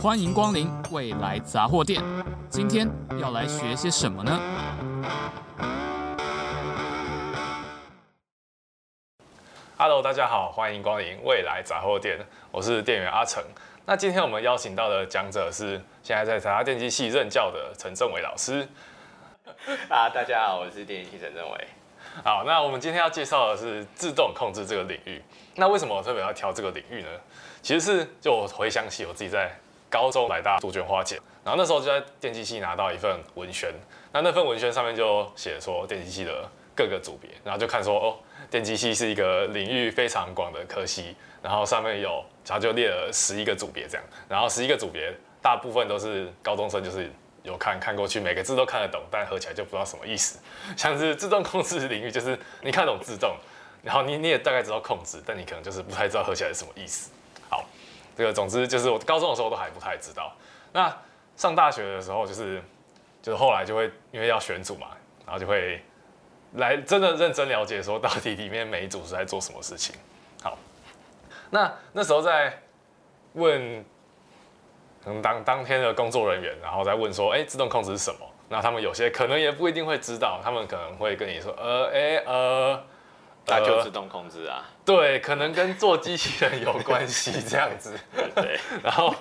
欢迎光临未来杂货店。今天要来学些什么呢？Hello，大家好，欢迎光临未来杂货店，我是店员阿成。那今天我们邀请到的讲者是现在在台大电机系任教的陈政伟老师。啊，大家好，我是电机系陈政伟。好，那我们今天要介绍的是自动控制这个领域。那为什么我特别要挑这个领域呢？其实是就我回想起我自己在高中来大杜鹃花捡，然后那时候就在电机系拿到一份文宣，那那份文宣上面就写说电机系的各个组别，然后就看说哦，电机系是一个领域非常广的科系，然后上面有，然后就列了十一个组别这样，然后十一个组别大部分都是高中生，就是有看看过去，每个字都看得懂，但合起来就不知道什么意思，像是自动控制领域，就是你看懂自动，然后你你也大概知道控制，但你可能就是不太知道合起来是什么意思。这个总之就是我高中的时候都还不太知道。那上大学的时候，就是就是后来就会因为要选组嘛，然后就会来真的认真了解说到底里面每一组是在做什么事情。好，那那时候在问可能当当天的工作人员，然后再问说，哎，自动控制是什么？那他们有些可能也不一定会知道，他们可能会跟你说，呃，哎，呃。那就自动控制啊，对，可能跟做机器人有关系这样子，对。然后，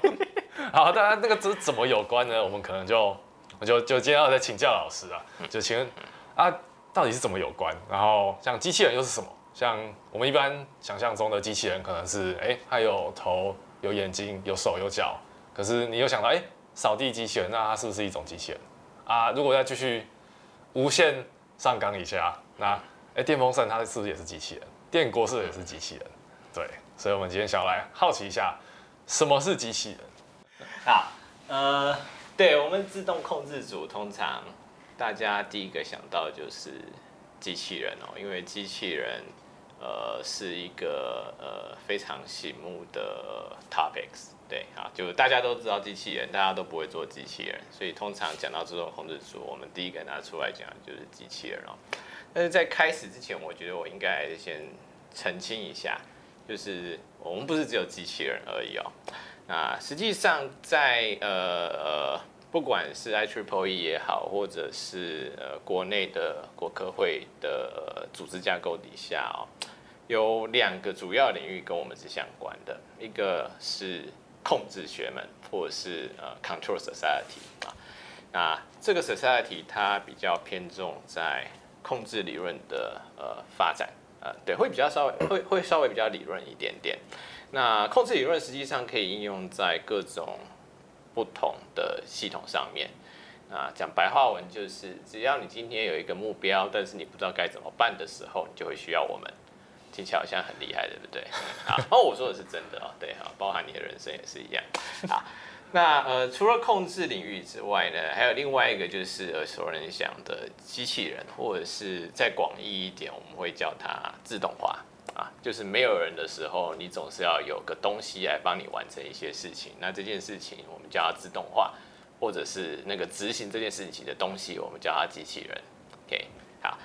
好，当然那个这怎么有关呢？我们可能就，我就就今天要再请教老师啊，就请问啊，到底是怎么有关？然后像机器人又是什么？像我们一般想象中的机器人，可能是哎，它有头、有眼睛、有手、有脚。可是你又想到，哎，扫地机器人，那它是不是一种机器人啊？如果再继续无限上纲一下，那哎，电风扇它是不是也是机器人？电锅是不是也是机器人？对，所以我们今天想要来好奇一下，什么是机器人？啊，呃，对我们自动控制组，通常大家第一个想到就是机器人哦，因为机器人呃是一个呃非常醒目的 topics。对啊，就大家都知道机器人，大家都不会做机器人，所以通常讲到自动控制组，我们第一个拿出来讲就是机器人哦。但是在开始之前，我觉得我应该先澄清一下，就是我们不是只有机器人而已哦。那实际上在呃，不管是 IEEE 也好，或者是呃国内的国科会的组织架构底下哦，有两个主要领域跟我们是相关的，一个是控制学门，或者是呃 Control Society 啊。那这个 Society 它比较偏重在控制理论的呃发展，呃对，会比较稍微会会稍微比较理论一点点。那控制理论实际上可以应用在各种不同的系统上面。啊，讲白话文就是，只要你今天有一个目标，但是你不知道该怎么办的时候，你就会需要我们。听起来好像很厉害，对不对？啊，哦，我说的是真的哦，对哈，包含你的人生也是一样。啊。那呃，除了控制领域之外呢，还有另外一个就是耳熟能详的机器人，或者是再广义一点，我们会叫它自动化啊。就是没有人的时候，你总是要有个东西来帮你完成一些事情。那这件事情我们叫它自动化，或者是那个执行这件事情的东西，我们叫它机器人。OK，好。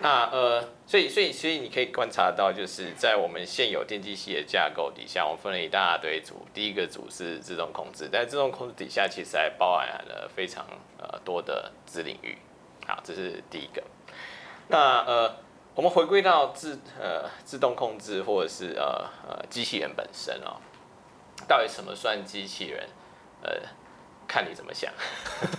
那呃，所以所以所以你可以观察到，就是在我们现有电机系的架构底下，我们分了一大堆组。第一个组是自动控制，在自动控制底下，其实还包含了非常呃多的子领域。好，这是第一个。那呃，我们回归到自呃自动控制或者是呃呃机器人本身哦，到底什么算机器人？呃，看你怎么想。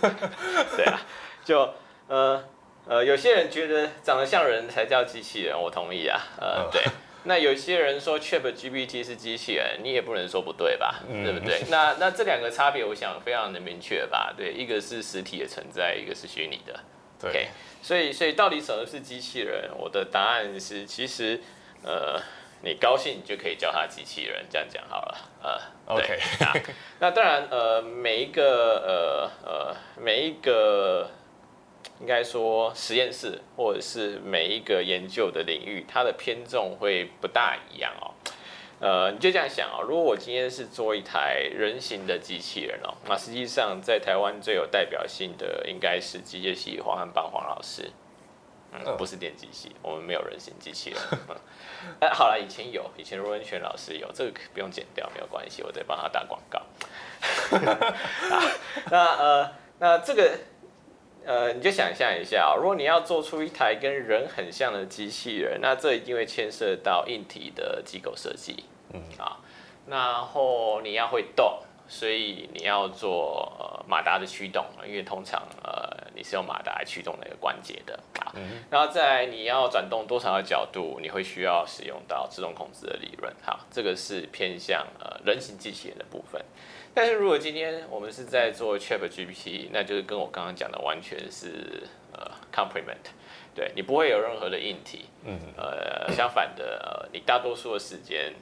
对啊，就呃。呃，有些人觉得长得像人才叫机器人，我同意啊。呃，对。那有些人说 ChatGPT 是机器人，你也不能说不对吧？嗯、对不对？那那这两个差别，我想非常的明确吧？对，一个是实体的存在，一个是虚拟的。对。Okay? 所以，所以到底什么是机器人？我的答案是，其实，呃，你高兴你就可以叫它机器人，这样讲好了。呃，OK。那当然，呃，每一个，呃呃，每一个。应该说，实验室或者是每一个研究的领域，它的偏重会不大一样哦。呃，你就这样想哦，如果我今天是做一台人形的机器人哦，那实际上在台湾最有代表性的应该是机械系黄汉邦黄老师。嗯，不是电机系，我们没有人形机器人。嗯，哎，好了，以前有，以前罗文全老师有，这个不用剪掉，没有关系，我再帮他打广告。那呃，那这个呃，你就想象一下，如果你要做出一台跟人很像的机器人，那这一定会牵涉到硬体的机构设计。嗯啊，然后你要会动。所以你要做呃马达的驱动，因为通常呃你是用马达来驱动那个关节的啊。嗯、然后再你要转动多少的角度，你会需要使用到自动控制的理论。好，这个是偏向呃人形机器人的部分。但是如果今天我们是在做 ChatGPT，那就是跟我刚刚讲的完全是呃 complement，对你不会有任何的硬体。嗯。呃，相反的，呃，你大多数的时间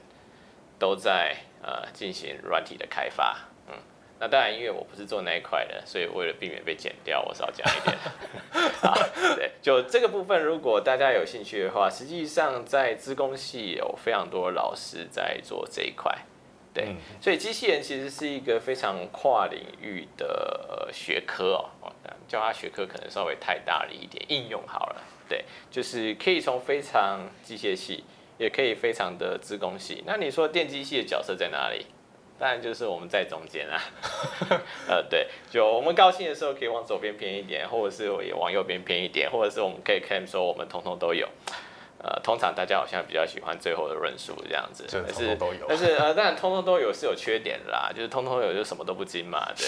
都在。呃，进行软体的开发，嗯，那当然，因为我不是做那一块的，所以为了避免被剪掉，我少讲一点。好，对，就这个部分，如果大家有兴趣的话，实际上在资工系有非常多老师在做这一块，对，嗯、所以机器人其实是一个非常跨领域的学科哦，叫它学科可能稍微太大了一点，应用好了，对，就是可以从非常机械系。也可以非常的资工系，那你说电机系的角色在哪里？当然就是我们在中间啊。呃，对，就我们高兴的时候可以往左边偏一点，或者是也往右边偏一点，或者是我们可以 claim 说我们通通都有。呃，通常大家好像比较喜欢最后的论述这样子，但是。但是呃，当然通通都有是有缺点的啦，就是通通有就什么都不精嘛，对。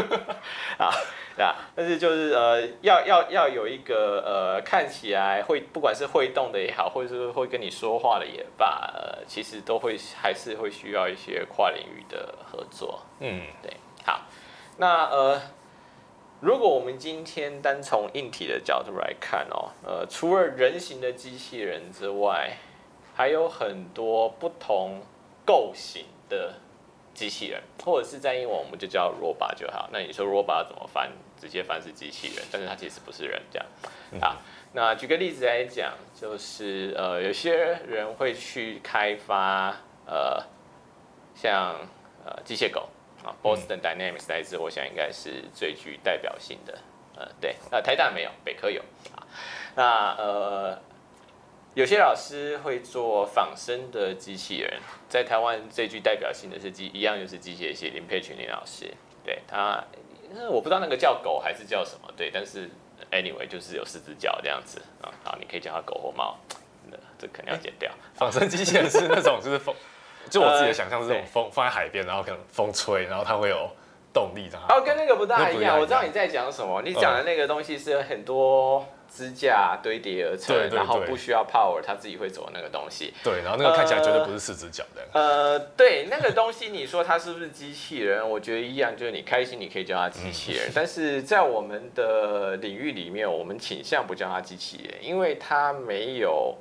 啊，对啊，但是就是呃，要要要有一个呃，看起来会不管是会动的也好，或者是会跟你说话的也罢，呃，其实都会还是会需要一些跨领域的合作。嗯，对。好，那呃。如果我们今天单从硬体的角度来看哦，呃，除了人形的机器人之外，还有很多不同构型的机器人，或者是在英文我们就叫 robot 就好。那你说 robot 怎么翻？直接翻是机器人，但是它其实不是人这样。啊，那举个例子来讲，就是呃，有些人会去开发呃，像呃机械狗。Boston Dynamics 来自，我想应该是最具代表性的。呃，对，那，台大没有，北科有。啊，那呃，有些老师会做仿生的机器人，在台湾最具代表性的是机，一样就是机械系林佩群林老师。对他，我不知道那个叫狗还是叫什么，对，但是 anyway 就是有四只脚这样子啊。好，你可以叫它狗或猫，那这肯定要剪掉。仿生机器人是那种就是 风。就我自己的想象是这种风放在海边，然后可能风吹，然后它会有动力这样。哦，跟那个不大一样。我知道你在讲什么。你讲的那个东西是很多支架堆叠而成，然后不需要 power，它自己会走那个东西。对，然后那个看起来绝对不是四只脚的。呃，对，那个东西你说它是不是机器人？我觉得一样，就是你开心你可以叫它机器人，但是在我们的领域里面，我们倾向不叫它机器人，因为它没有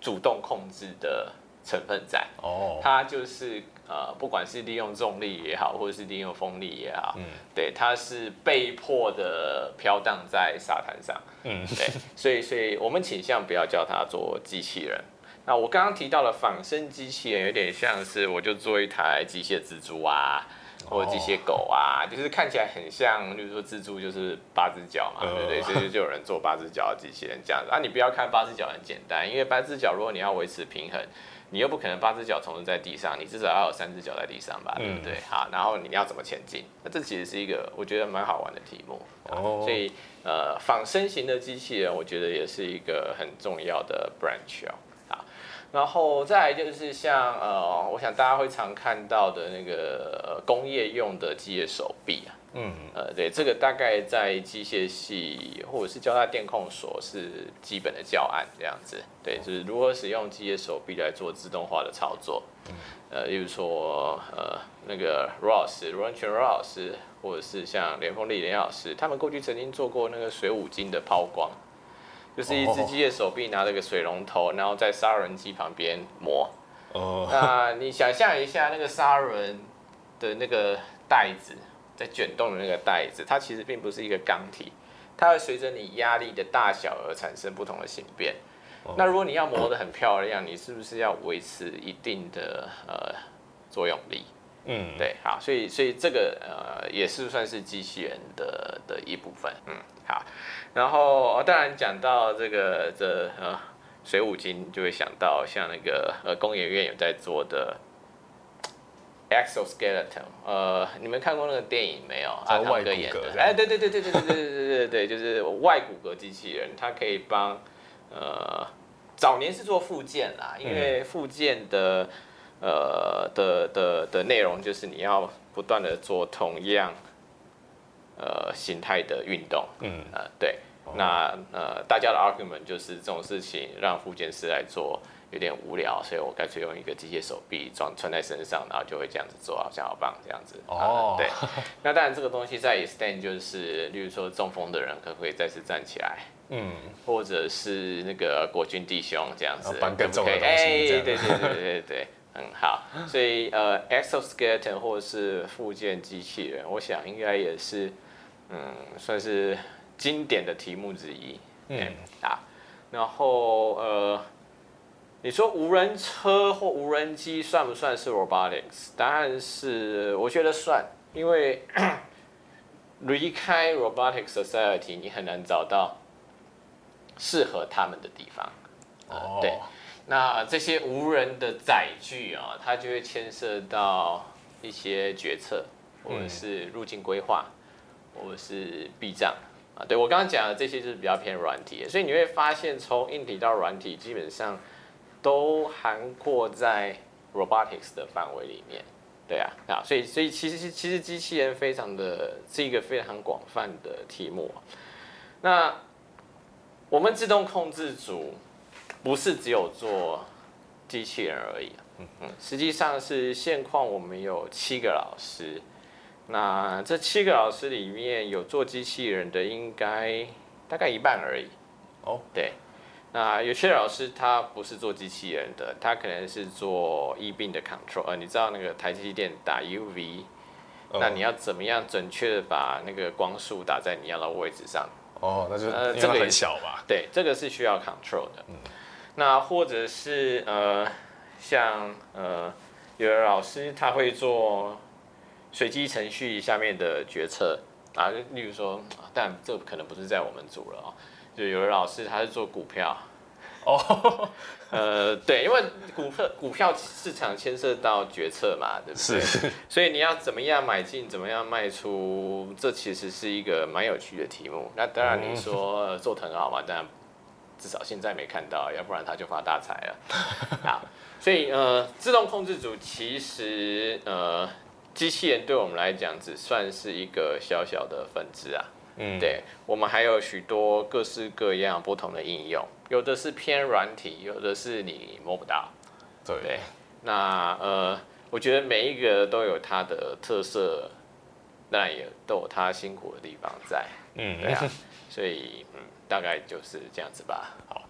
主动控制的。成分在哦，它就是呃，不管是利用重力也好，或者是利用风力也好，嗯，对，它是被迫的飘荡在沙滩上，嗯，对，所以所以我们倾向不要叫它做机器人。那我刚刚提到了仿生机器人，有点像是我就做一台机械蜘蛛啊，或者机械狗啊，就是看起来很像，就是说蜘蛛就是八只脚嘛，对不对？所以就有人做八只脚的机器人这样子啊。你不要看八只脚很简单，因为八只脚如果你要维持平衡。你又不可能八只脚同时在地上，你至少要有三只脚在地上吧，对不对？嗯、好，然后你要怎么前进？那这其实是一个我觉得蛮好玩的题目。哦，所以呃，仿生型的机器人，我觉得也是一个很重要的 branch 哦。好，然后再来就是像呃，我想大家会常看到的那个工业用的机械手臂啊。嗯，呃，对，这个大概在机械系或者是交大电控所是基本的教案这样子。对，就是如何使用机械手臂来做自动化的操作。嗯，呃，例如说，呃，那个罗老师，罗文全罗老师，或者是像连峰丽连老师，他们过去曾经做过那个水五金的抛光，就是一只机械手臂拿了个水龙头，然后在砂轮机旁边磨。哦。那你想象一下，那个砂轮的那个袋子。在卷动的那个袋子，它其实并不是一个钢体，它会随着你压力的大小而产生不同的形变。哦、那如果你要磨得很漂亮，你是不是要维持一定的呃作用力？嗯，对，好，所以所以这个呃也是算是机器人的的一部分，嗯，好，然后当然讲到这个这呃水五金，就会想到像那个呃工研院有在做的 exoskeleton，呃，你们看过那个电影没有？阿汤哥演的，哎，对对对对对对对对对对对，就是外骨骼机器人，它可以帮呃早年是做复健啦，因为复健的。呃的的的内容就是你要不断的做同样呃形态的运动，嗯。呃对，哦、那呃大家的 argument 就是这种事情让复健师来做有点无聊，所以我干脆用一个机械手臂装穿在身上，然后就会这样子做，好像好棒这样子。哦、呃，对，那当然这个东西在 extend 就是，例如说中风的人可不可以再次站起来？嗯，或者是那个国军弟兄这样子，搬更重的东西，哎，对对对对对对。很好，所以呃，exoskeleton 或者是附件机器人，我想应该也是，嗯，算是经典的题目之一。嗯，好，然后呃，你说无人车或无人机算不算是 robotics？答案是，我觉得算，因为 离开 robotics society，你很难找到适合他们的地方。哦，对。那这些无人的载具啊，它就会牵涉到一些决策，或者是路径规划，或者是避障啊。对，我刚刚讲的这些就是比较偏软体，所以你会发现从硬体到软体基本上都涵括在 robotics 的范围里面。对啊，啊，所以所以其实其实机器人非常的是一个非常广泛的题目。那我们自动控制组。不是只有做机器人而已，嗯嗯，实际上是现况我们有七个老师，那这七个老师里面有做机器人的，应该大概一半而已。哦，对，那有些老师他不是做机器人的，他可能是做 E-beam 的 control，呃，你知道那个台积电打 UV，那你要怎么样准确的把那个光束打在你要的位置上？哦，那就呃这个很小吧？对，这个是需要 control 的。嗯那或者是呃，像呃，有的老师他会做随机程序下面的决策啊，例如说，但这可能不是在我们组了哦。就有的老师他是做股票，哦，呃，对，因为股票股票市场牵涉到决策嘛，对不对？是。所以你要怎么样买进，怎么样卖出，这其实是一个蛮有趣的题目。那当然你说做得很好嘛，当然。至少现在没看到，要不然他就发大财了。好，所以呃，自动控制组其实呃，机器人对我们来讲只算是一个小小的分支啊。嗯，对，我们还有许多各式各样不同的应用，有的是偏软体，有的是你摸不到。对，对，那呃，我觉得每一个都有它的特色，那也都有它辛苦的地方在。嗯，对啊，所以嗯。大概就是这样子吧。好，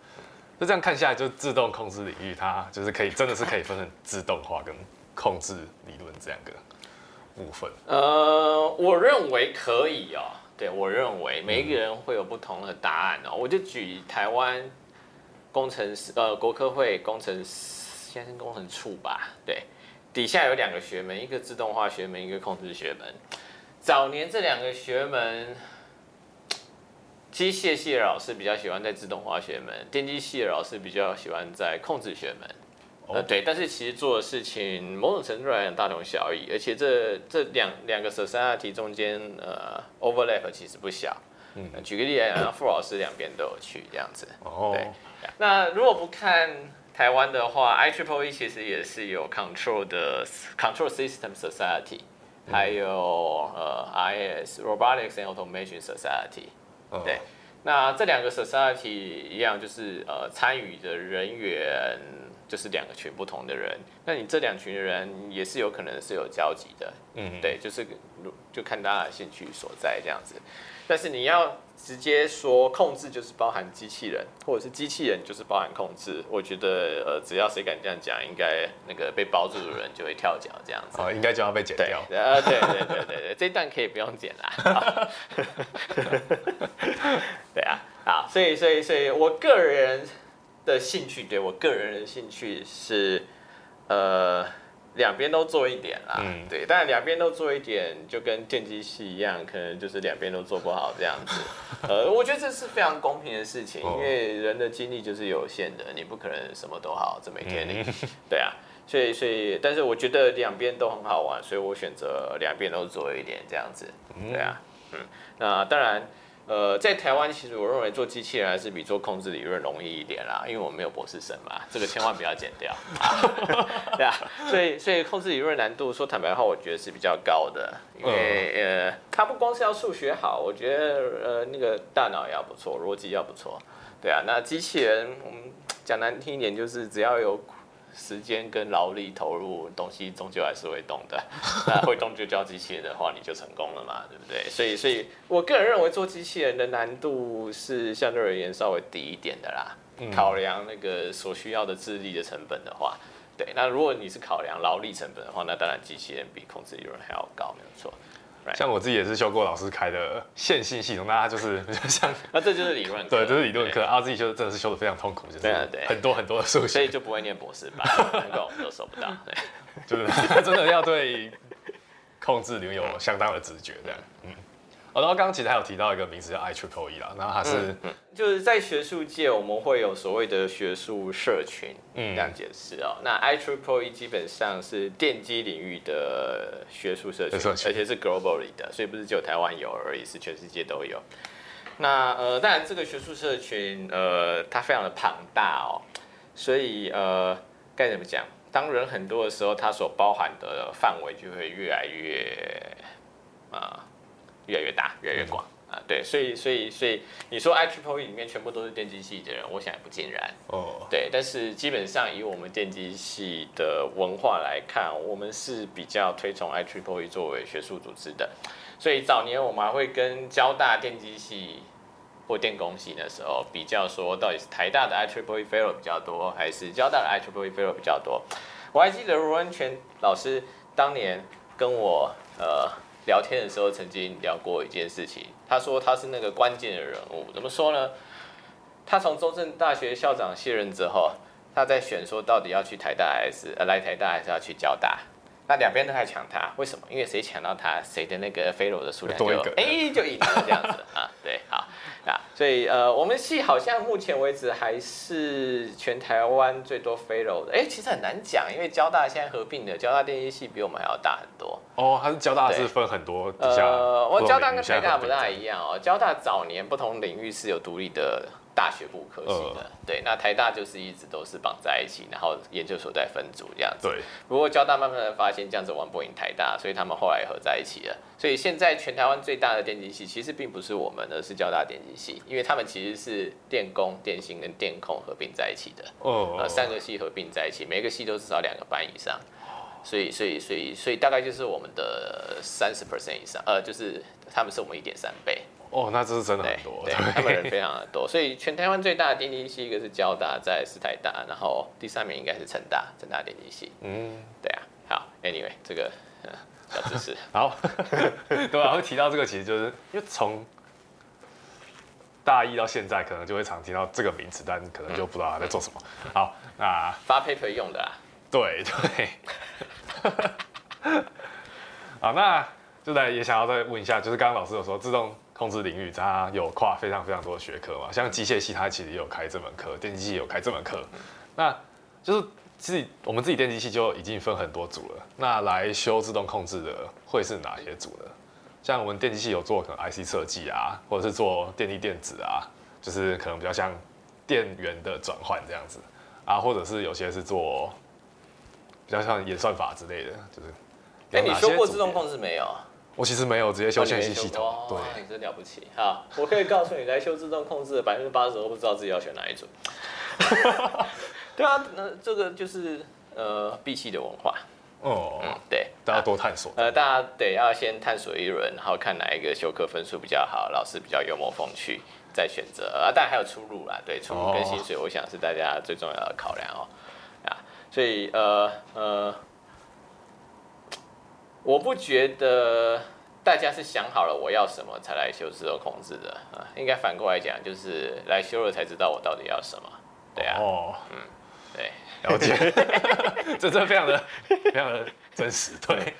那这样看下来，就自动控制领域，它就是可以，真的是可以分成 自动化跟控制理论这两个部分。呃，我认为可以哦。对，我认为每一个人会有不同的答案哦。我就举台湾工程师，呃，国科会工程先生工程处吧。对，底下有两个学门，一个自动化学门，一个控制学门。早年这两个学门。机械系的老师比较喜欢在自动化学门，电机系的老师比较喜欢在控制学门。Oh. 呃，对，但是其实做的事情某种程度来讲大同小异，而且这这两两个 society 中间呃 overlap 其实不小。嗯，举个例来讲，傅老师两边都有去这样子。哦，oh. 对。那如果不看台湾的话，IEEE 其实也是有 control 的 control system society，还有呃 RAS Robotics and Automation Society。对，那这两个 society 一样，就是呃参与的人员就是两个群不同的人，那你这两群人也是有可能是有交集的，嗯，对，就是就看大家的兴趣所在这样子。但是你要直接说控制就是包含机器人，或者是机器人就是包含控制，我觉得呃只要谁敢这样讲，应该那个被包住的人就会跳脚这样子。哦，应该就要被剪掉。呃，对对对对对，这一段可以不用剪啦。对啊，啊，所以所以所以我个人的兴趣，对我个人的兴趣是呃两边都做一点啦，嗯，对，但两边都做一点，就跟电机系一样，可能就是两边都做不好这样子。呃，我觉得这是非常公平的事情，因为人的精力就是有限的，你不可能什么都好，这每天你，对啊，所以所以，但是我觉得两边都很好玩，所以我选择两边都做一点这样子，对啊，嗯，那当然。呃，在台湾，其实我认为做机器人还是比做控制理论容易一点啦，因为我没有博士生嘛，这个千万不要剪掉，对啊，所以所以控制理论难度说坦白话，我觉得是比较高的，因为呃，它不光是要数学好，我觉得呃那个大脑也要不错，逻辑要不错，对啊，那机器人我们讲难听一点，就是只要有。时间跟劳力投入，东西终究还是会动的。那会动就叫机器人的话，你就成功了嘛，对不对？所以，所以我个人认为做机器人的难度是相对而言稍微低一点的啦。嗯、考量那个所需要的智力的成本的话，对。那如果你是考量劳力成本的话，那当然机器人比控制利润还要高，没有错。像我自己也是修过老师开的线性系统，那它就是 像，那这就是理论课，对，这是理论课，啊，自己修真的是修的非常痛苦，就是很多很多的数学，所以就不会念博士班，难 怪我们都收不到，对，就是 真的要对控制理论有相当的直觉，这样，嗯。哦，然后刚刚其实还有提到一个名词叫 IEEE 啦，然后它是、就是在学术界我们会有所谓的学术社群，嗯，这样解释哦。那 IEEE 基本上是电机领域的学术社群，而且是 globally 的，所以不是只有台湾有而已，是全世界都有。那呃，当然这个学术社群呃，它非常的庞大哦，所以呃，该怎么讲？当人很多的时候，它所包含的范围就会越来越啊。呃越来越大，越来越广啊！对，所以，所以，所以，你说 IEEE 里面全部都是电机系的人，我想也不尽然哦。对，但是基本上以我们电机系的文化来看，我们是比较推崇 IEEE 作为学术组织的。所以早年我们还会跟交大电机系或电工系的时候比较，说到底是台大的 IEEE Fellow 比较多，还是交大的 IEEE Fellow 比较多？我还记得罗文全老师当年跟我呃。聊天的时候曾经聊过一件事情，他说他是那个关键的人物，怎么说呢？他从中正大学校长卸任之后，他在选说到底要去台大还是来台大还是要去交大，那两边都在抢他，为什么？因为谁抢到他，谁的那个 fellow 的数量就哎、欸、就赢了这样子啊，对，好。啊，所以呃，我们系好像目前为止还是全台湾最多 fellow 的。哎、欸，其实很难讲，因为交大现在合并的交大电机系比我们还要大很多。哦，它是交大是分很多底下。呃，我交大跟台大不大一样哦。交大早年不同领域是有独立的。大学部科系的，呃、对，那台大就是一直都是绑在一起，然后研究所在分组这样子。对。不过交大慢慢的发现这样子玩不赢台大，所以他们后来合在一起了。所以现在全台湾最大的电机系其实并不是我们，而是交大电机系，因为他们其实是电工、电信跟电控合并在一起的。哦。呃，三个系合并在一起，每个系都至少两个班以上。所以，所以，所以，所以大概就是我们的三十 percent 以上，呃，就是他们是我们一点三倍。哦，那这是真的很多，对，对他们人非常的多，所以全台湾最大的电机系，一个是交大，在是台大，然后第三名应该是成大，成大电机系。嗯，对啊，好，Anyway，这个小知识，好，对啊，会提到这个，其实就是因为从大一到现在，可能就会常听到这个名词，但可能就不知道他在做什么。嗯、好，那发 paper 用的啊，对对。好，那就来也想要再问一下，就是刚刚老师有说自动。控制领域，它有跨非常非常多的学科嘛，像机械系，它其实也有开这门课，电机系也有开这门课。那就是自己我们自己电机系就已经分很多组了。那来修自动控制的会是哪些组呢？像我们电机系有做可能 IC 设计啊，或者是做电力电子啊，就是可能比较像电源的转换这样子啊，或者是有些是做比较像演算法之类的，就是。哎，你修过自动控制没有？我其实没有直接修线性系统，哦、对，你真了不起。好，我可以告诉你，来修自动控制的百分之八十都不知道自己要选哪一组。对啊，那这个就是呃，B 系的文化。哦，嗯，对，大家多探索。呃，大家得要先探索一轮，然后看哪一个修课分数比较好，老师比较幽默风趣，再选择。啊，当然还有出路啦，对，出路跟薪水，我想是大家最重要的考量哦。啊，所以呃呃。我不觉得大家是想好了我要什么才来修自动控制的啊，应该反过来讲，就是来修了才知道我到底要什么，对啊。哦，嗯，对，了解，这真非常的非常的真实，对。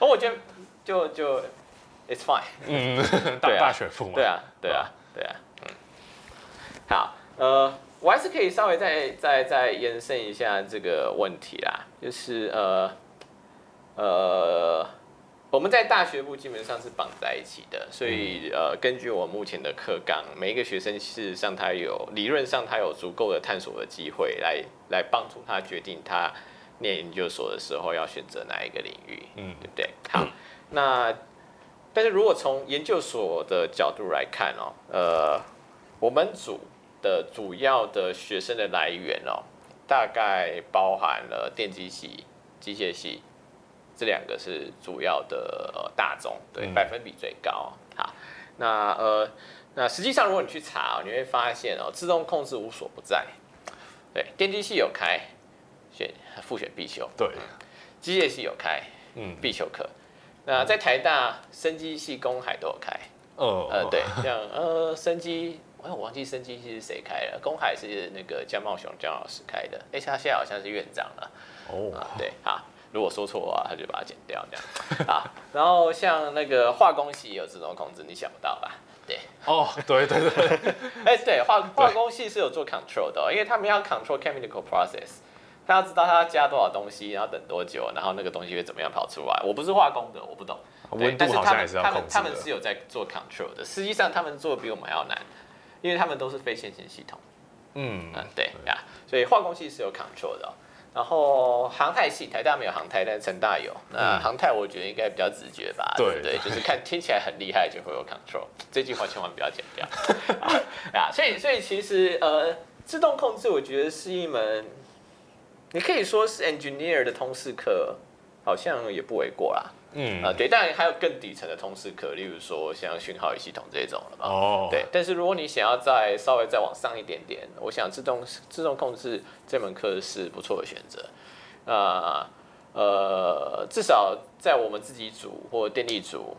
而我觉得就就 it's fine，嗯，大大学富嘛，对啊，对啊，对啊，嗯。好，呃，我还是可以稍微再再再延伸一下这个问题啦，就是呃呃。我们在大学部基本上是绑在一起的，所以呃，根据我目前的课纲，每一个学生事实上他有理论上他有足够的探索的机会来，来来帮助他决定他念研究所的时候要选择哪一个领域，嗯，对不对？好，那但是如果从研究所的角度来看哦，呃，我们组的主要的学生的来源哦，大概包含了电机系、机械系。这两个是主要的呃大宗，对，百分比最高。好，那呃，那实际上如果你去查，你会发现哦，自动控制无所不在。对，电机系有开，选复选必修。对，机械系有开，嗯，必修课。那在台大，生机系、公海都有开。哦。呃，对，像呃，生机，我忘记生机系是谁开了，公海是那个江茂雄江老师开的。哎，他现在好像是院长了。哦。啊，对，好。如果说错的话，他就把它剪掉，这样 啊。然后像那个化工系也有自动控制，你想不到吧？对。哦，对对对。哎，对，化化工系是有做 control 的，因为他们要 control chemical process，他要知道他要加多少东西，然后等多久，然后那个东西会怎么样跑出来。我不是化工的，我不懂。温度好像也是要控制的。他们他们是有在做 control 的，实际上他们做的比我们还要难，因为他们都是非线性系统。嗯嗯，对呀，所以化工系是有 control 的。然后航太系，台大没有航太，但是成大有。那航太我觉得应该比较直觉吧，对不对？就是看听起来很厉害就会有 control，这句话千万不要剪掉 啊！所以所以其实呃，自动控制我觉得是一门，你可以说是 engineer 的通识课，好像也不为过啦。嗯啊，对，当然还有更底层的通识课，例如说像讯号与系统这种了嘛。哦，对。但是如果你想要再稍微再往上一点点，我想自动自动控制这门课是不错的选择。那呃，至少在我们自己组或电力组，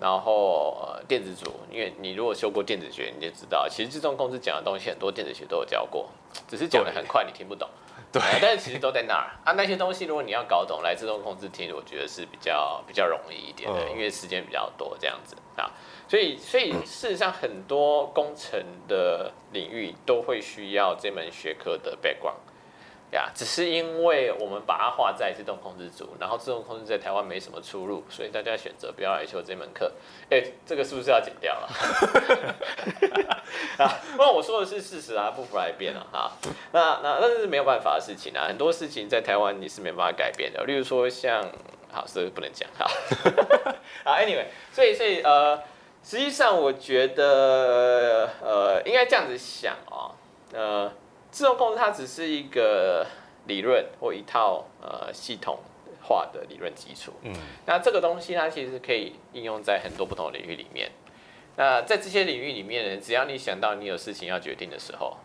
然后呃电子组，因为你如果修过电子学，你就知道，其实自动控制讲的东西很多电子学都有教过，只是讲的很快，你听不懂。对，但是其实都在那儿啊。那些东西，如果你要搞懂，来自动控制听，我觉得是比较比较容易一点的，因为时间比较多这样子啊。所以，所以事实上，很多工程的领域都会需要这门学科的 background。呀，只是因为我们把它划在自动控制组，然后自动控制在台湾没什么出路，所以大家选择不要来修这门课。哎，这个是不是要剪掉了？啊，不过我说的是事实啊，不服来辩了啊。那那那是没有办法的事情啊，很多事情在台湾你是没办法改变的。例如说像，好，这个不能讲，好。啊，anyway，所以所以呃，实际上我觉得呃，应该这样子想哦，呃。自动控制它只是一个理论或一套呃系统化的理论基础。嗯，那这个东西它其实可以应用在很多不同的领域里面。那在这些领域里面呢，只要你想到你有事情要决定的时候，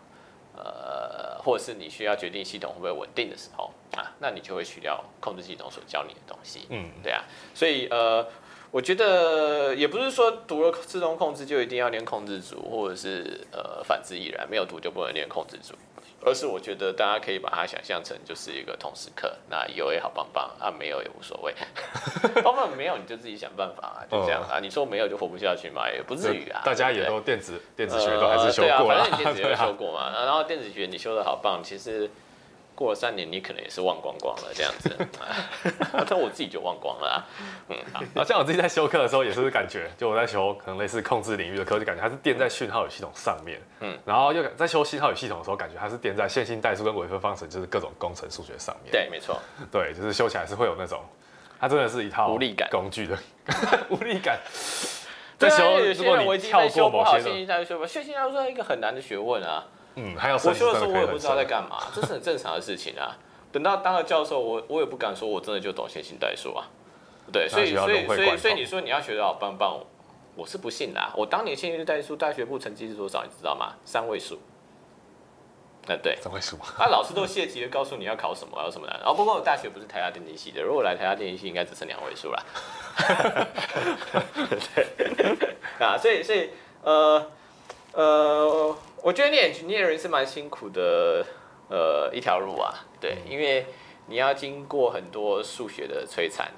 呃，或者是你需要决定系统会不会稳定的时候啊，那你就会需要控制系统所教你的东西。嗯，对啊。所以呃，我觉得也不是说读了自动控制就一定要练控制组，或者是呃反之亦然，没有读就不能练控制组。而是我觉得大家可以把它想象成就是一个通识课，那有也好棒棒啊，没有也无所谓，棒棒没有你就自己想办法啊，就这样啊。你说没有就活不下去嘛，也不至于啊。大家也都电子电子学都还是修过了，反正你电子学 修过嘛，然后电子学你修的好棒，其实。过了三年，你可能也是忘光光了这样子，但我自己就忘光了啊。嗯，好，像我自己在修课的时候也是感觉，就我在修可能类似控制领域的课，就感觉它是垫在讯号与系统上面。嗯，然后又在修信号与系统的时候，感觉它是垫在线性代数跟微分方程，就是各种工程数学上面。对，没错。对，就是修起来是会有那种，它真的是一套无力感工具的 无力感。在修，如果你跳过某些线性代数，线性代数是一个很难的学问啊。嗯，还有我修的时候，我也不知道在干嘛，这是很正常的事情啊。等到当了教授，我我也不敢说我真的就懂线性代数啊。对，所以所以所以所以你说你要学得好棒棒，我是不信的啊。我当年线性代数大学部成绩是多少，你知道吗？三位数。呃，对，三位数。啊，老师都泄题的告诉你要考什么，要什么难。哦，不过我大学不是台大电机系的，如果来台大电机系，应该只剩两位数了。对 啊，所以所以呃呃。我觉得念 engineering 是蛮辛苦的，呃一条路啊，对，因为你要经过很多数学的摧残，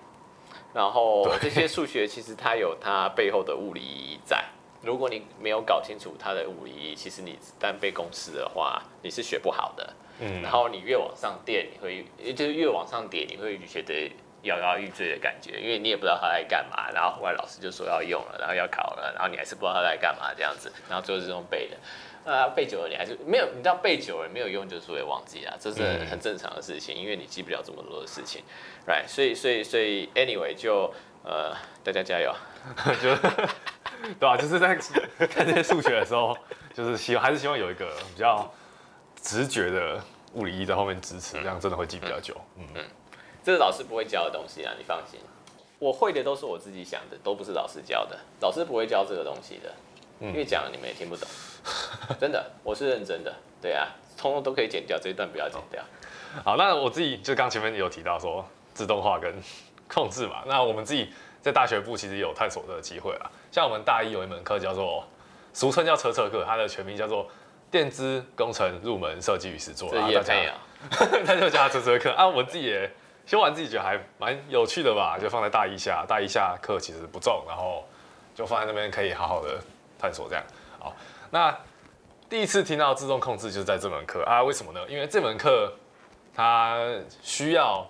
然后这些数学其实它有它背后的物理意义在。如果你没有搞清楚它的物理意义，其实你单背公式的话，你是学不好的。嗯，然后你越往上垫，你会就是越往上叠，你会觉得摇摇欲坠的感觉，因为你也不知道他在干嘛。然后后来老师就说要用了，然后要考了，然后你还是不知道他在干嘛这样子，然后最后是用背的。啊，背久了你还是没有，你知道背久了没有用，就是会忘记啊，这是很正常的事情，因为你记不了这么多的事情，right？所以所以所以，anyway，就呃，大家加油，就对啊，就是在看这些数学的时候，就是希望还是希望有一个比较直觉的物理意义在后面支持，这样真的会记比较久。嗯嗯，这是老师不会教的东西啊，你放心，我会的都是我自己想的，都不是老师教的，老师不会教这个东西的。因为讲了你们也听不懂，真的，我是认真的，对啊，通通都可以剪掉，这一段不要剪掉。好，那我自己就刚前面有提到说自动化跟控制嘛，那我们自己在大学部其实有探索的机会啦。像我们大一有一门课叫做，俗称叫车测课，它的全名叫做电资工程入门设计与实作。这也没有，他就叫它车车课啊。我们自己也修完，自己觉得还蛮有趣的吧，就放在大一下，大一下课其实不重，然后就放在那边可以好好的。探索这样，好，那第一次听到自动控制就是在这门课啊？为什么呢？因为这门课它需要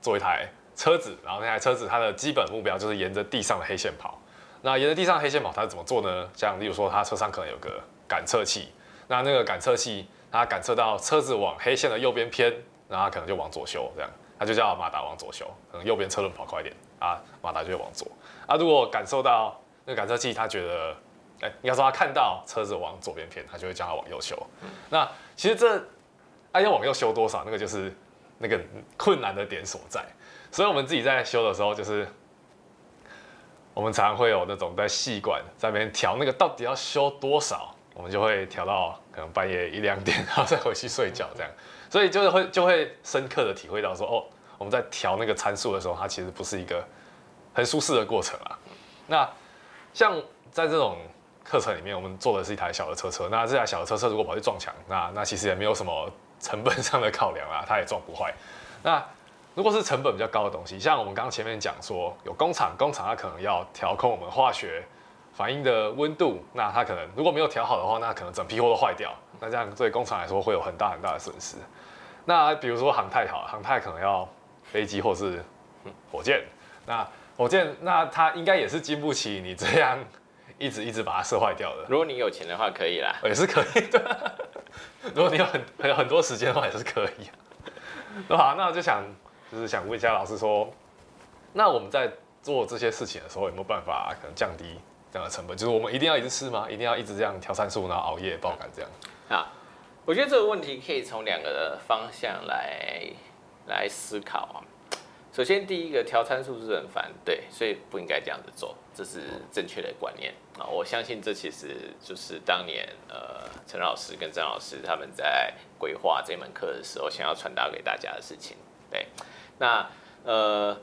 做一台车子，然后那台车子它的基本目标就是沿着地上的黑线跑。那沿着地上的黑线跑，它是怎么做呢？像例如说，它车上可能有个感测器，那那个感测器它感测到车子往黑线的右边偏，然后它可能就往左修，这样它就叫马达往左修，可能右边车轮跑快一点啊，马达就会往左啊。如果感受到那个感测器他觉得哎，你要说他看到车子往左边偏，他就会叫他往右修。嗯、那其实这，哎、啊，要往右修多少，那个就是那个困难的点所在。所以我们自己在修的时候，就是我们常常会有那种在细管在那边调那个到底要修多少，我们就会调到可能半夜一两点，然后再回去睡觉这样。所以就是会就会深刻的体会到说，哦，我们在调那个参数的时候，它其实不是一个很舒适的过程啊。那像在这种课程里面，我们做的是一台小的车车。那这台小的车车如果跑去撞墙，那那其实也没有什么成本上的考量啊，它也撞不坏。那如果是成本比较高的东西，像我们刚刚前面讲说，有工厂，工厂它可能要调控我们化学反应的温度，那它可能如果没有调好的话，那可能整批货都坏掉。那这样对工厂来说会有很大很大的损失。那比如说航太好，航太可能要飞机或是火箭，那火箭那它应该也是经不起你这样。一直一直把它射坏掉的。如果你有钱的话，可以啦，也是可以的。如果你有很很很多时间的话，也是可以。那好，那我就想就是想问一下老师说，那我们在做这些事情的时候，有没有办法可能降低这样的成本？就是我们一定要一直吃吗？一定要一直这样调参数，然后熬夜爆肝这样？好，我觉得这个问题可以从两个方向来来思考啊。首先，第一个调参数是很烦，对，所以不应该这样子做，这是正确的观念啊。我相信这其实就是当年呃陈老师跟张老师他们在规划这门课的时候想要传达给大家的事情。对，那呃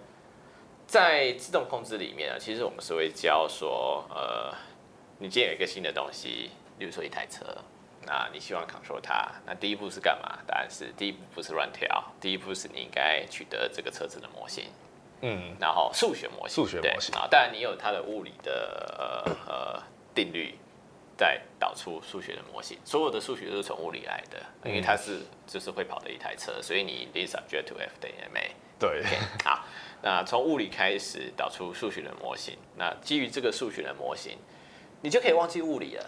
在自动控制里面呢，其实我们是会教说，呃，你今天有一个新的东西，比如说一台车。那你希望 control 它，那第一步是干嘛？答案是第一步不是乱调，第一步是你应该取得这个车子的模型，嗯，然后数学模型，数学模型啊，当然你有它的物理的呃呃定律，再导出数学的模型。所有的数学都是从物理来的，因为它是就是会跑的一台车，所以你 is subject to F 等于 ma。对，okay, 好，那从物理开始导出数学的模型，那基于这个数学的模型，你就可以忘记物理了。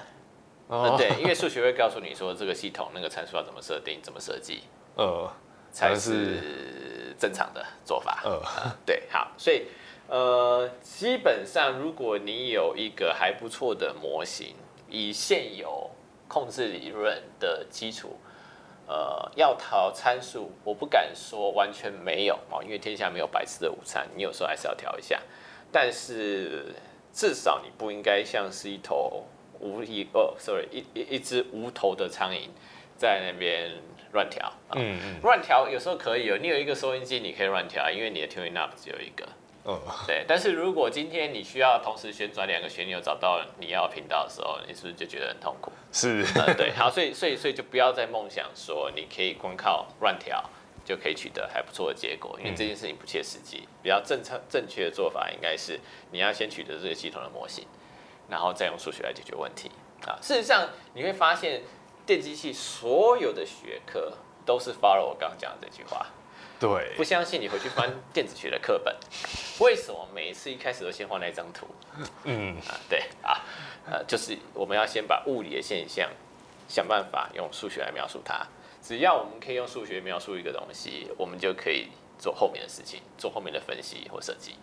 嗯，对，因为数学会告诉你说这个系统那个参数要怎么设定、怎么设计，呃，才是正常的做法。呃，对，好，所以呃，基本上如果你有一个还不错的模型，以现有控制理论的基础，呃，要调参数，我不敢说完全没有哦，因为天下没有白吃的午餐，你有时候还是要调一下，但是至少你不应该像是一头。无一哦，sorry，一一一只无头的苍蝇在那边乱调，嗯嗯，乱调有时候可以哦，你有一个收音机，你可以乱调，因为你的 tuning knob 只有一个，嗯，对。但是如果今天你需要同时旋转两个旋钮找到你要频道的时候，你是不是就觉得很痛苦？是，呃，对。好，所以所以所以就不要再梦想说你可以光靠乱调就可以取得还不错的结果，因为这件事情不切实际。比较正常正确的做法应该是你要先取得这个系统的模型，然后再用数学来解决问题。啊，事实上你会发现电机系所有的学科都是 follow 我刚刚讲的这句话。对，不相信你回去翻电子学的课本，为什么每一次一开始都先画那张图？嗯啊，对啊，呃，就是我们要先把物理的现象想办法用数学来描述它。只要我们可以用数学描述一个东西，我们就可以做后面的事情，做后面的分析或设计。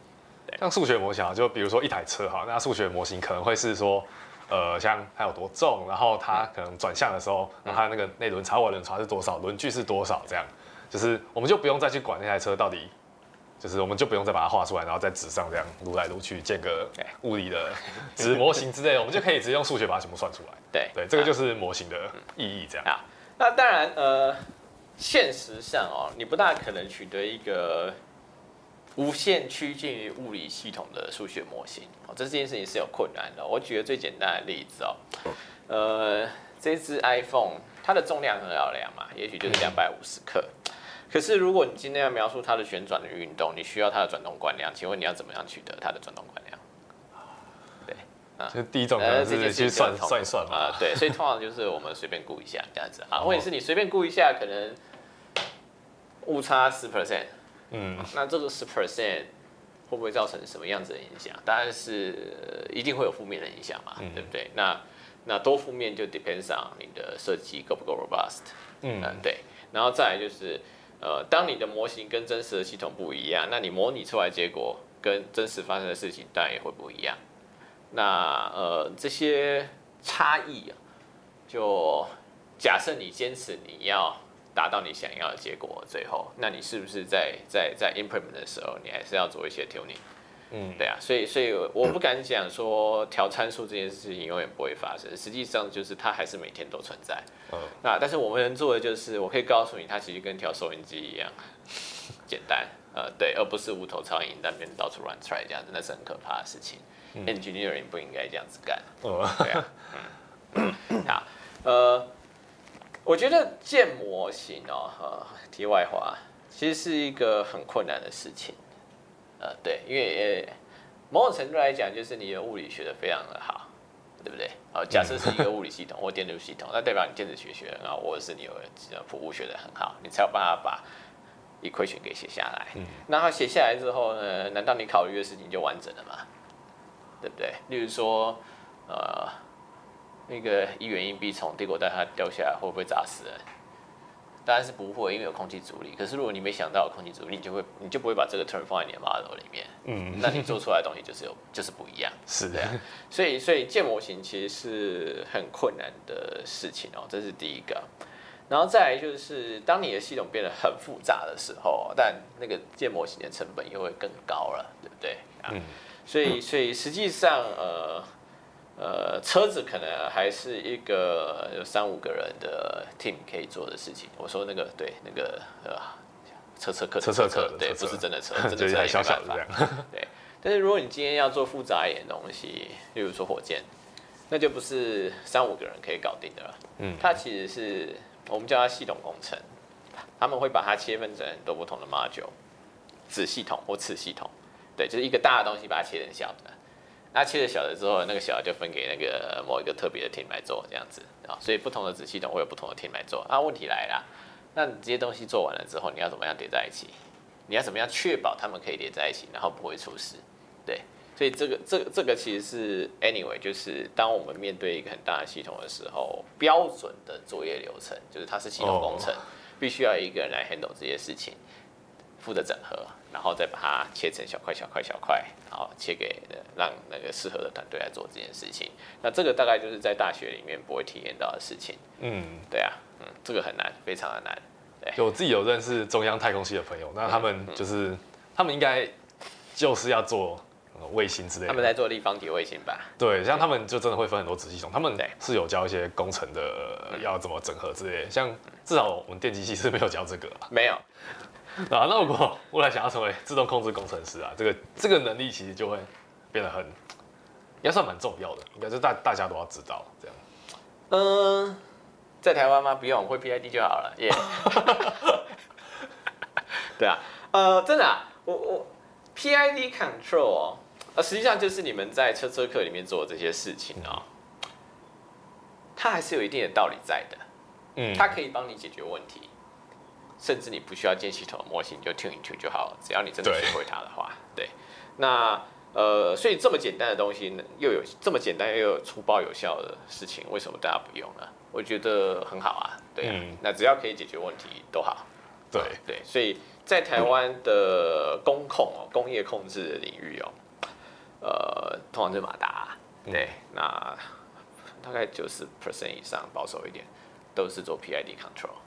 对，像数学模型啊，就比如说一台车哈，那数学模型可能会是说，呃，像它有多重，然后它可能转向的时候，然后它那个内轮差、外轮差是多少，轮距是多少，这样。就是我们就不用再去管那台车到底，就是我们就不用再把它画出来，然后在纸上这样撸来撸去建个物理的纸模型之类的，我们就可以直接用数学把它全部算出来。对对，这个就是模型的意义，这样。啊，那当然，呃，现实上哦，你不大可能取得一个无限趋近于物理系统的数学模型哦，这件事情是有困难的。我举个最简单的例子哦，呃，这只 iPhone 它的重量很好量嘛，也许就是两百五十克。可是，如果你今天要描述它的旋转的运动，你需要它的转动惯量，请问你要怎么样取得它的转动惯量？对，啊，就第一种可能是去算算一算嘛，啊，对，所以通常就是我们随便估一下这样子啊，或者是你随便估一下，可能误差十 percent，嗯，那这个十 percent 会不会造成什么样子的影响？当然是一定会有负面的影响嘛，对不对？那那多负面就 depends on 你的设计够不够 robust，嗯，对，然后再来就是。呃，当你的模型跟真实的系统不一样，那你模拟出来结果跟真实发生的事情当然也会不一样。那呃，这些差异啊，就假设你坚持你要达到你想要的结果，最后，那你是不是在在在 implement 的时候，你还是要做一些 tuning？嗯，对啊，所以所以我不敢讲说调参数这件事情永远不会发生，实际上就是它还是每天都存在。嗯，那但是我们能做的就是，我可以告诉你，它其实跟调收音机一样 简单，呃，对，而不是无头苍蝇那边到处乱 try 这样子，那是很可怕的事情。嗯，engineering 不应该这样子干。哦，对啊，嗯，好，呃，我觉得建模型哦，呃，题外话，其实是一个很困难的事情。呃，对，因为呃，某种程度来讲，就是你的物理学的非常的好，对不对？好，假设是一个物理系统或电路系统，那代表你电子学学得很好，或者是你有服务学的很好，你才有办法把 equation 给写下来。嗯，那它写下来之后呢，难道你考虑的事情就完整了吗？对不对？例如说，呃，那个一元硬币从帝国大厦掉下来，会不会砸死人？当然是不会，因为有空气阻力。可是如果你没想到有空气阻力，你就会你就不会把这个 term 放在你的 model 里面。嗯，那你做出来的东西就是有 就是不一样。是的，所以所以建模型其实是很困难的事情哦，这是第一个。然后再来就是，当你的系统变得很复杂的时候，但那个建模型的成本又会更高了，对不对？嗯，所以所以实际上呃。呃，车子可能还是一个有三五个人的 team 可以做的事情。我说那个对，那个呃，车车客车车客对，不是真的车，真的车还小小的这样。对，但是如果你今天要做复杂一点的东西，例如说火箭，那就不是三五个人可以搞定的了。嗯，它其实是我们叫它系统工程，他们会把它切分成很多不同的 module，子系统或次系统。对，就是一个大的东西把它切成小的。那切了小的之后，那个小的就分给那个某一个特别的 team 来做，这样子啊，所以不同的子系统会有不同的 team 来做。啊，问题来了，那你这些东西做完了之后，你要怎么样叠在一起？你要怎么样确保它们可以叠在一起，然后不会出事？对，所以这个这个这个其实是 anyway，就是当我们面对一个很大的系统的时候，标准的作业流程就是它是系统工程，必须要一个人来 handle 这些事情。负的整合，然后再把它切成小块、小块、小块，然后切给让那个适合的团队来做这件事情。那这个大概就是在大学里面不会体验到的事情。嗯，对啊，嗯，这个很难，非常的难。对，我自己有认识中央太空系的朋友，那他们就是、嗯嗯、他们应该就是要做卫星之类的。他们在做立方体卫星吧？对，像他们就真的会分很多子系统，他们是有教一些工程的要怎么整合之类的。像至少我们电机系是没有教这个。没有。啊，那如果未来想要成为自动控制工程师啊，这个这个能力其实就会变得很，应该算蛮重要的，应该是大大家都要知道这样。嗯，在台湾吗？不用，会 PID 就好了。耶、yeah。对啊，呃，真的啊，我我 PID control 哦，呃，实际上就是你们在车车课里面做的这些事情哦，它还是有一定的道理在的。嗯，它可以帮你解决问题，甚至你不需要建系统的模型，你就 tune 一 tune 就好了。只要你真的学会它的话，对，对，那。呃，所以这么简单的东西呢，又有这么简单又有粗暴有效的事情，为什么大家不用呢？我觉得很好啊，对啊，嗯、那只要可以解决问题都好。对、啊、对，所以在台湾的工控哦，工业控制的领域哦，呃，通常是马达，对，嗯、那大概九十 percent 以上，保守一点，都是做 PID control，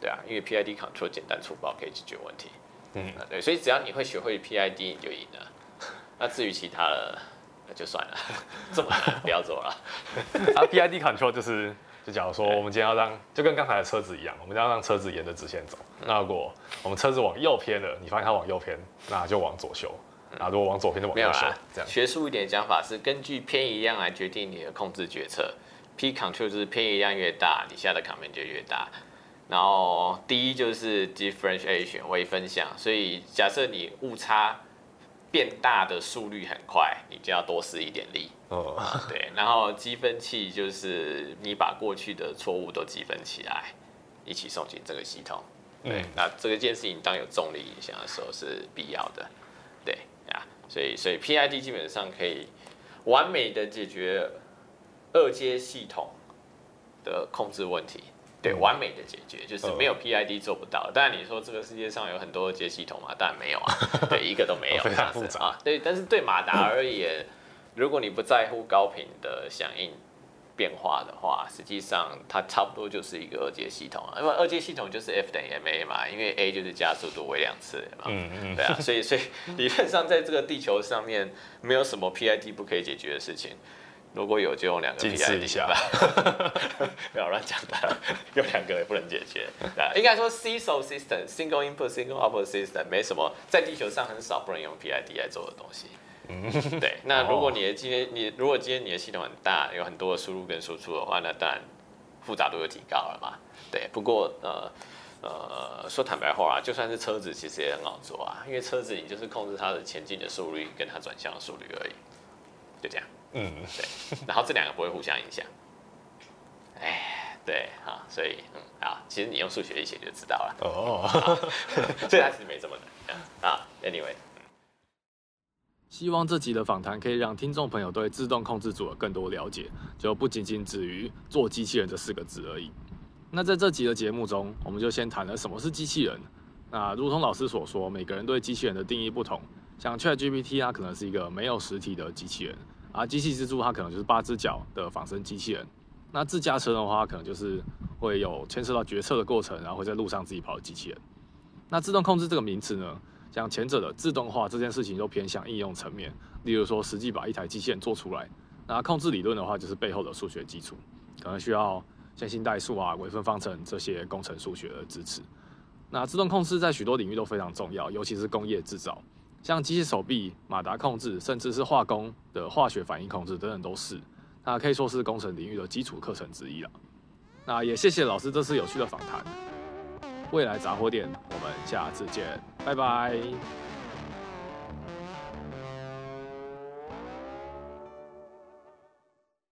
对啊，因为 PID control 简单粗暴，可以解决问题。嗯，对，所以只要你会学会 PID，你就赢了。那至于其他的，那就算了，这么难不要做了。啊，PID control 就是，就假如说我们今天要让，就跟刚才的车子一样，我们要让车子沿着直线走。那如果我们车子往右偏了，你发现它往右偏，那就往左修。那如果往左偏就往右修。这样。学术一点讲法是根据偏移量来决定你的控制决策。P control 就是偏移量越大，你下的 command 就越大。然后第一就是 differentiation 微分项，所以假设你误差。变大的速率很快，你就要多施一点力。哦，oh. 对，然后积分器就是你把过去的错误都积分起来，一起送进这个系统。对，嗯、那这个件事情当有重力影响的时候是必要的。对呀，所以所以 PID 基本上可以完美的解决二阶系统的控制问题。对，完美的解决就是没有 PID 做不到。当然你说这个世界上有很多阶系统嘛，当然没有啊，对，一个都没有，非常复杂啊。对，但是对马达而言，如果你不在乎高频的响应变化的话，实际上它差不多就是一个二阶系统啊。因为二阶系统就是 F 等于 ma 嘛，因为 a 就是加速度为两次嘛。嗯嗯。对啊，所以所以理论上在这个地球上面没有什么 PID 不可以解决的事情。如果有就用两个 PID 一下吧，不要乱讲的，用两个也不能解决。应该说 CISO system single input single output system 没什么，在地球上很少不能用 PID 来做的东西。嗯，对。那如果你的今天你如果今天你的系统很大，有很多的输入跟输出的话，那当然复杂度就提高了嘛。对。不过呃呃说坦白话啊，就算是车子其实也很好做啊，因为车子你就是控制它的前进的速率跟它转向的速率而已，就这样。嗯，对，然后这两个不会互相影响。哎，对，好，所以，嗯，好，其实你用数学一写就知道了。哦，所以它其实没这么难。啊，Anyway，希望这集的访谈可以让听众朋友对自动控制组有更多了解，就不仅仅止于做机器人这四个字而已。那在这集的节目中，我们就先谈了什么是机器人。那如同老师所说，每个人对机器人的定义不同，像 ChatGPT 它可能是一个没有实体的机器人。啊，机器之柱它可能就是八只脚的仿生机器人。那自驾车的话，可能就是会有牵涉到决策的过程，然后会在路上自己跑的机器人。那自动控制这个名词呢，像前者的自动化这件事情，都偏向应用层面。例如说，实际把一台机器人做出来。那控制理论的话，就是背后的数学基础，可能需要线性代数啊、微分方程这些工程数学的支持。那自动控制在许多领域都非常重要，尤其是工业制造。像机械手臂、马达控制，甚至是化工的化学反应控制等等，都是，那可以说是工程领域的基础课程之一了。那也谢谢老师这次有趣的访谈。未来杂货店，我们下次见，拜拜。